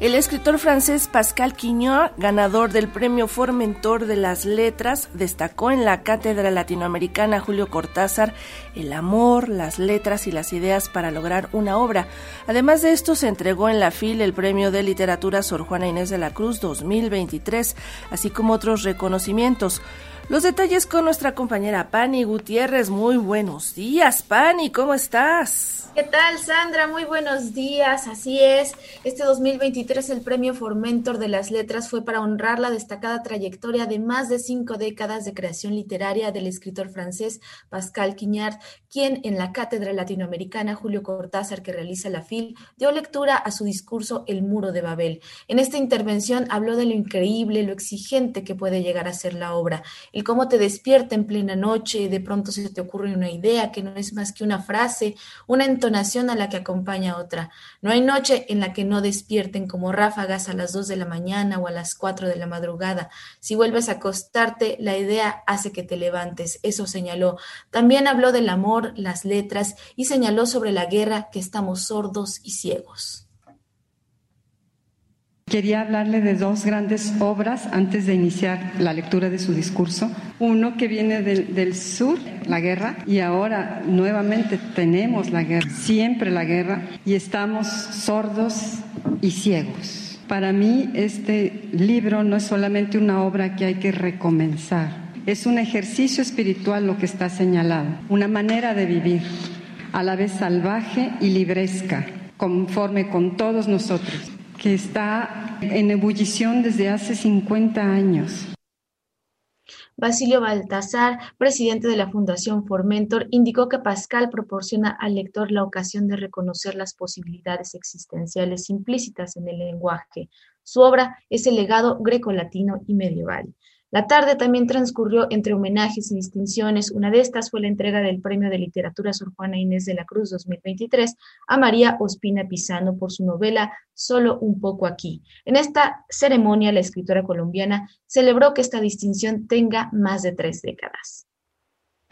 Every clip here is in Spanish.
El escritor francés Pascal Quignard, ganador del Premio Formentor de las Letras, destacó en la Cátedra Latinoamericana Julio Cortázar el amor, las letras y las ideas para lograr una obra. Además de esto, se entregó en la FIL el Premio de Literatura Sor Juana Inés de la Cruz 2023, así como otros reconocimientos. Los detalles con nuestra compañera Pani Gutiérrez. Muy buenos días, Pani, ¿cómo estás? ¿Qué tal, Sandra? Muy buenos días. Así es, este 2023 el Premio Formentor de las Letras fue para honrar la destacada trayectoria de más de cinco décadas de creación literaria del escritor francés Pascal Quignard, quien en la Cátedra Latinoamericana Julio Cortázar, que realiza la FIL, dio lectura a su discurso El Muro de Babel. En esta intervención habló de lo increíble, lo exigente que puede llegar a ser la obra, cómo te despierta en plena noche de pronto se te ocurre una idea que no es más que una frase, una entonación a la que acompaña otra. No hay noche en la que no despierten como ráfagas a las dos de la mañana o a las cuatro de la madrugada. Si vuelves a acostarte, la idea hace que te levantes. Eso señaló. También habló del amor, las letras y señaló sobre la guerra que estamos sordos y ciegos. Quería hablarle de dos grandes obras antes de iniciar la lectura de su discurso. Uno que viene del, sur, la guerra, y ahora nuevamente tenemos la guerra, siempre la guerra, y estamos sordos y ciegos. Para mí este libro no es solamente una obra que hay que recomenzar, es un ejercicio espiritual lo que está señalado, una manera de vivir, a la vez salvaje y libresca, conforme con todos nosotros que está en ebullición desde hace 50 años. Basilio Baltasar, presidente de la Fundación Formentor, indicó que Pascal proporciona al lector la ocasión de reconocer las posibilidades existenciales implícitas en el lenguaje. Su obra es el legado greco-latino y medieval. La tarde también transcurrió entre homenajes y distinciones. Una de estas fue la entrega del Premio de Literatura Sor Juana Inés de la Cruz 2023 a María Ospina Pisano por su novela Solo un poco aquí. En esta ceremonia, la escritora colombiana celebró que esta distinción tenga más de tres décadas.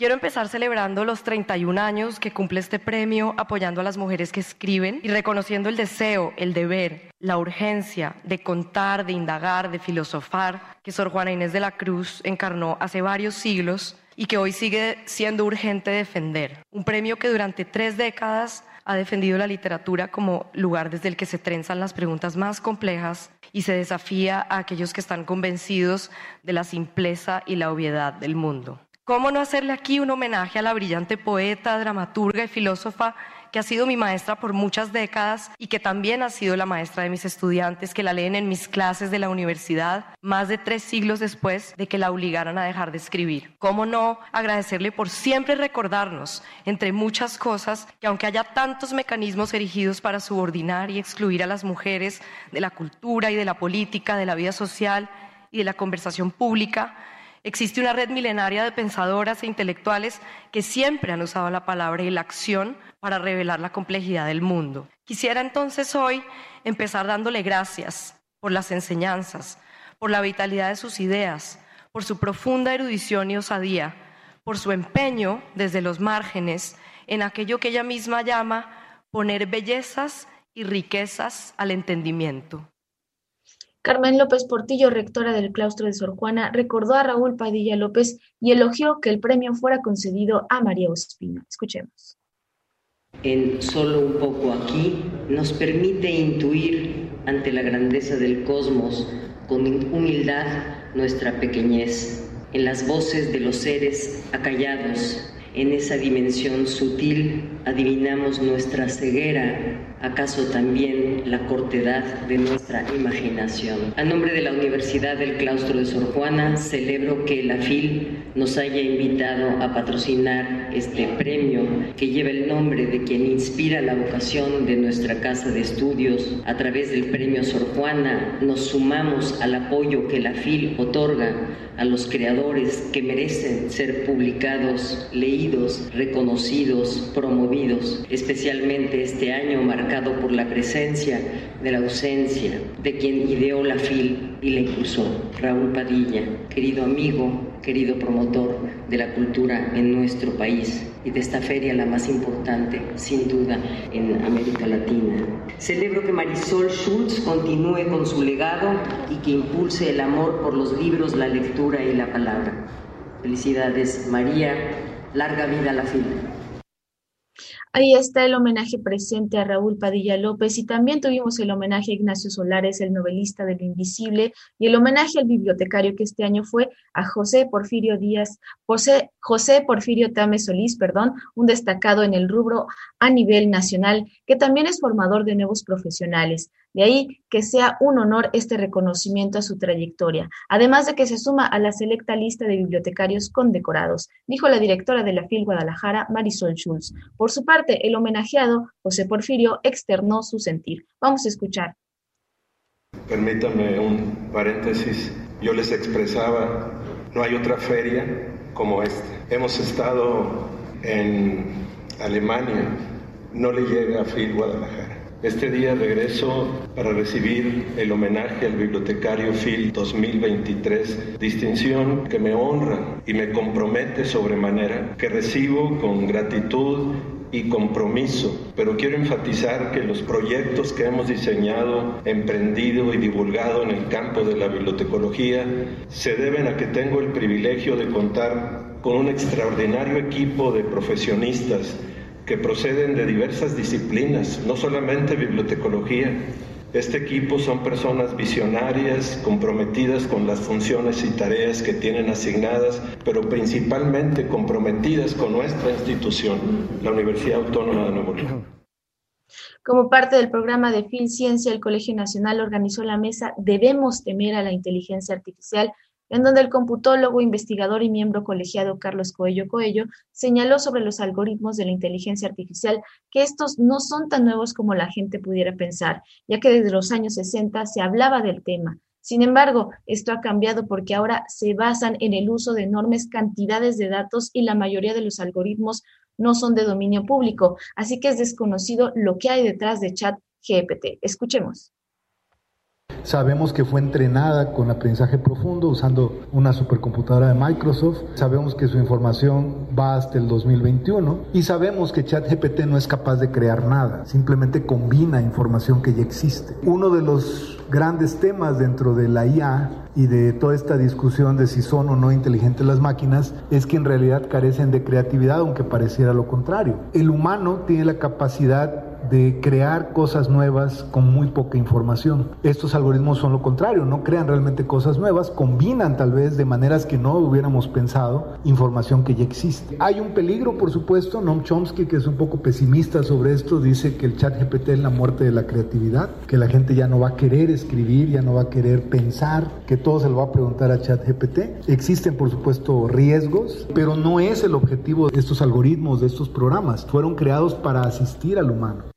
Quiero empezar celebrando los 31 años que cumple este premio, apoyando a las mujeres que escriben y reconociendo el deseo, el deber, la urgencia de contar, de indagar, de filosofar que Sor Juana Inés de la Cruz encarnó hace varios siglos y que hoy sigue siendo urgente defender. Un premio que durante tres décadas ha defendido la literatura como lugar desde el que se trenzan las preguntas más complejas y se desafía a aquellos que están convencidos de la simpleza y la obviedad del mundo. ¿Cómo no hacerle aquí un homenaje a la brillante poeta, dramaturga y filósofa que ha sido mi maestra por muchas décadas y que también ha sido la maestra de mis estudiantes que la leen en mis clases de la universidad más de tres siglos después de que la obligaran a dejar de escribir. ¿Cómo no agradecerle por siempre recordarnos, entre muchas cosas, que aunque haya tantos mecanismos erigidos para subordinar y excluir a las mujeres de la cultura y de la política, de la vida social y de la conversación pública, Existe una red milenaria de pensadoras e intelectuales que siempre han usado la palabra y la acción para revelar la complejidad del mundo. Quisiera entonces hoy empezar dándole gracias por las enseñanzas, por la vitalidad de sus ideas, por su profunda erudición y osadía, por su empeño desde los márgenes en aquello que ella misma llama poner bellezas y riquezas al entendimiento. Carmen López Portillo, rectora del claustro de Sor Juana, recordó a Raúl Padilla López y elogió que el premio fuera concedido a María Ospina. Escuchemos. En solo un poco aquí nos permite intuir ante la grandeza del cosmos con humildad nuestra pequeñez, en las voces de los seres acallados, en esa dimensión sutil adivinamos nuestra ceguera acaso también la cortedad de nuestra imaginación. A nombre de la Universidad del Claustro de Sor Juana, celebro que la FIL nos haya invitado a patrocinar este premio que lleva el nombre de quien inspira la vocación de nuestra casa de estudios. A través del premio Sor Juana nos sumamos al apoyo que la FIL otorga a los creadores que merecen ser publicados, leídos, reconocidos, promovidos especialmente este año marcado por la presencia de la ausencia de quien ideó la FIL y la impulsó, Raúl Padilla, querido amigo, querido promotor de la cultura en nuestro país y de esta feria la más importante, sin duda, en América Latina. Celebro que Marisol Schultz continúe con su legado y que impulse el amor por los libros, la lectura y la palabra. Felicidades, María. Larga vida a la fila. Ahí está el homenaje presente a Raúl Padilla López y también tuvimos el homenaje a Ignacio Solares, el novelista de lo invisible, y el homenaje al bibliotecario que este año fue a José Porfirio Díaz, José, José Porfirio Tame Solís, perdón, un destacado en el rubro a nivel nacional, que también es formador de nuevos profesionales. De ahí que sea un honor este reconocimiento a su trayectoria, además de que se suma a la selecta lista de bibliotecarios condecorados, dijo la directora de la FIL Guadalajara, Marisol Schulz. Por su parte, el homenajeado, José Porfirio, externó su sentir. Vamos a escuchar. Permítame un paréntesis. Yo les expresaba, no hay otra feria como esta. Hemos estado en Alemania, no le llega a FIL Guadalajara. Este día regreso para recibir el homenaje al bibliotecario Phil 2023, distinción que me honra y me compromete sobremanera, que recibo con gratitud y compromiso, pero quiero enfatizar que los proyectos que hemos diseñado, emprendido y divulgado en el campo de la bibliotecología se deben a que tengo el privilegio de contar con un extraordinario equipo de profesionistas que proceden de diversas disciplinas, no solamente bibliotecología. Este equipo son personas visionarias, comprometidas con las funciones y tareas que tienen asignadas, pero principalmente comprometidas con nuestra institución, la Universidad Autónoma de Nuevo León. Como parte del programa de Ciencia, el Colegio Nacional organizó la mesa Debemos temer a la inteligencia artificial en donde el computólogo, investigador y miembro colegiado Carlos Coello Coello señaló sobre los algoritmos de la inteligencia artificial que estos no son tan nuevos como la gente pudiera pensar, ya que desde los años 60 se hablaba del tema. Sin embargo, esto ha cambiado porque ahora se basan en el uso de enormes cantidades de datos y la mayoría de los algoritmos no son de dominio público, así que es desconocido lo que hay detrás de Chat GPT. Escuchemos. Sabemos que fue entrenada con aprendizaje profundo usando una supercomputadora de Microsoft. Sabemos que su información va hasta el 2021 y sabemos que ChatGPT no es capaz de crear nada, simplemente combina información que ya existe. Uno de los grandes temas dentro de la IA y de toda esta discusión de si son o no inteligentes las máquinas es que en realidad carecen de creatividad, aunque pareciera lo contrario. El humano tiene la capacidad de crear cosas nuevas con muy poca información. Estos algoritmos son lo contrario, no crean realmente cosas nuevas, combinan tal vez de maneras que no hubiéramos pensado información que ya existe. Hay un peligro, por supuesto, Noam Chomsky, que es un poco pesimista sobre esto, dice que el chat GPT es la muerte de la creatividad, que la gente ya no va a querer escribir, ya no va a querer pensar, que todo se lo va a preguntar a chat GPT. Existen, por supuesto, riesgos, pero no es el objetivo de estos algoritmos, de estos programas. Fueron creados para asistir al humano.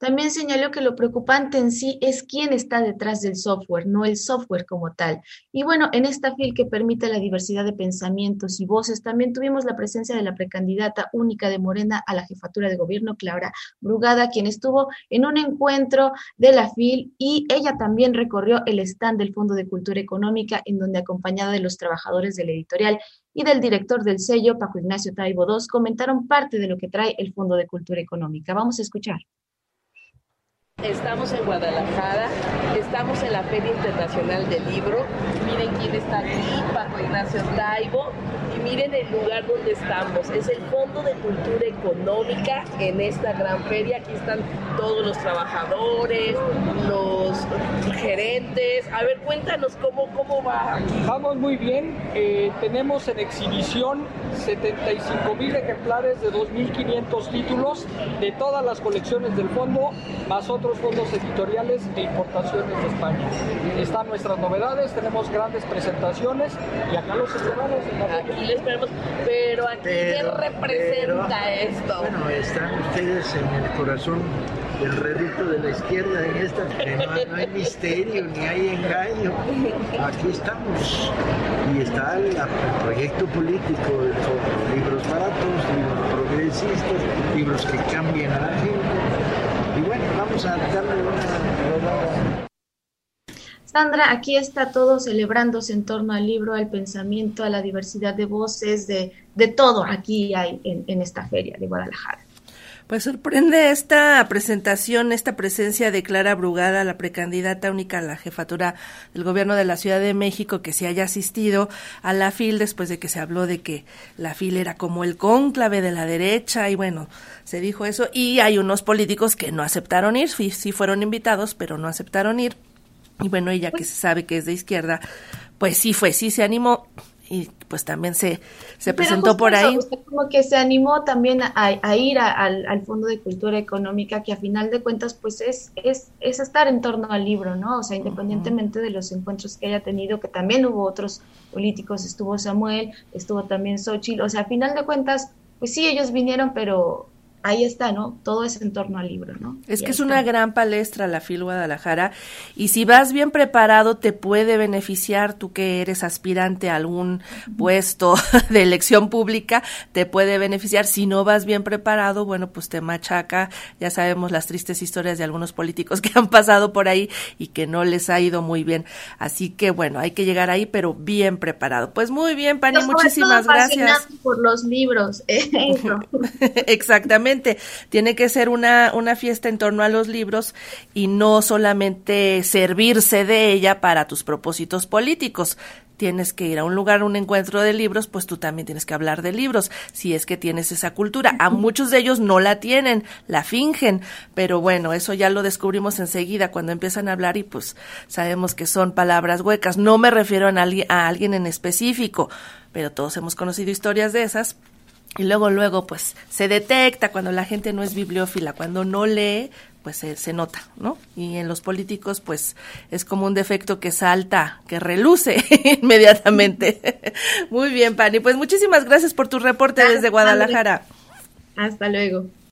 También señaló que lo preocupante en sí es quién está detrás del software, no el software como tal. Y bueno, en esta FIL que permite la diversidad de pensamientos y voces, también tuvimos la presencia de la precandidata única de Morena a la jefatura de gobierno, Clara Brugada, quien estuvo en un encuentro de la FIL y ella también recorrió el stand del Fondo de Cultura Económica, en donde acompañada de los trabajadores del editorial y del director del sello, Paco Ignacio Taibo II, comentaron parte de lo que trae el Fondo de Cultura Económica. Vamos a escuchar. Estamos en Guadalajara, estamos en la Feria Internacional del Libro. Miren quién está aquí, Paco Ignacio Taibo. Y miren el lugar donde estamos. Es el Fondo de Cultura Económica en esta gran feria. Aquí están todos los trabajadores, los gerentes. A ver, cuéntanos cómo, cómo va Vamos muy bien. Eh, tenemos en exhibición 75 mil ejemplares de 2.500 títulos de todas las colecciones del fondo, más otros fondos editoriales e importaciones de España. Están nuestras novedades, tenemos grandes presentaciones y acá los esperamos. Aquí les esperamos, pero aquí ¿qué representa esto? Bueno, están ustedes en el corazón el reducto de la izquierda en esta, no, hay misterio ni hay engaño. Aquí estamos. Y está el, proyecto político de libros baratos, libros progresistas, libros que cambian a la Sandra, aquí está todo celebrándose en torno al libro, al pensamiento, a la diversidad de voces, de, de todo aquí hay en, en esta feria de Guadalajara. Pues sorprende esta presentación, esta presencia de Clara Brugada, la precandidata única a la jefatura del gobierno de la Ciudad de México, que se haya asistido a la FIL después de que se habló de que la FIL era como el cónclave de la derecha y bueno, se dijo eso y hay unos políticos que no aceptaron ir, sí fueron invitados, pero no aceptaron ir y bueno, ella que se sabe que es de izquierda, pues sí fue, sí se animó y pues también se, se presentó por ahí. Usted como que se animó también a, ir al, Fondo de Cultura Económica, que a final de cuentas pues es, es, es estar en torno al libro, ¿no? O sea, independientemente de los encuentros que haya tenido, que también hubo otros políticos, estuvo Samuel, estuvo también Xochitl, o sea, a final de cuentas, pues sí, ellos vinieron, pero ahí está, ¿no? Todo es en torno al libro, ¿no? Es que es una gran palestra la FIL Guadalajara y si vas bien preparado te puede beneficiar tú que eres aspirante a algún puesto de elección pública, te puede beneficiar. Si no vas bien preparado, bueno, pues te machaca. Ya sabemos las tristes historias de algunos políticos que han pasado por ahí y que no les ha ido muy bien. Así que bueno, hay que llegar ahí, pero bien preparado. Pues muy bien, Pani, muchísimas gracias. Por los libros. Exactamente tiene que ser una, una fiesta en torno a los libros y no solamente servirse de ella para tus propósitos políticos tienes que ir a un lugar, un encuentro de libros, pues tú también tienes que hablar de libros, si es que tienes esa cultura. A muchos de ellos no la tienen, la fingen, pero bueno, eso ya lo descubrimos enseguida cuando empiezan a hablar y pues sabemos que son palabras huecas. No me refiero a, a alguien en específico, pero todos hemos conocido historias de esas y luego, luego, pues se detecta cuando la gente no es bibliófila, cuando no lee, pues se, se, nota, ¿no? Y en los políticos, pues es como un defecto que salta, que reluce inmediatamente. Muy bien, Pani. Pues muchísimas gracias por tu reporte desde Guadalajara. Hasta luego.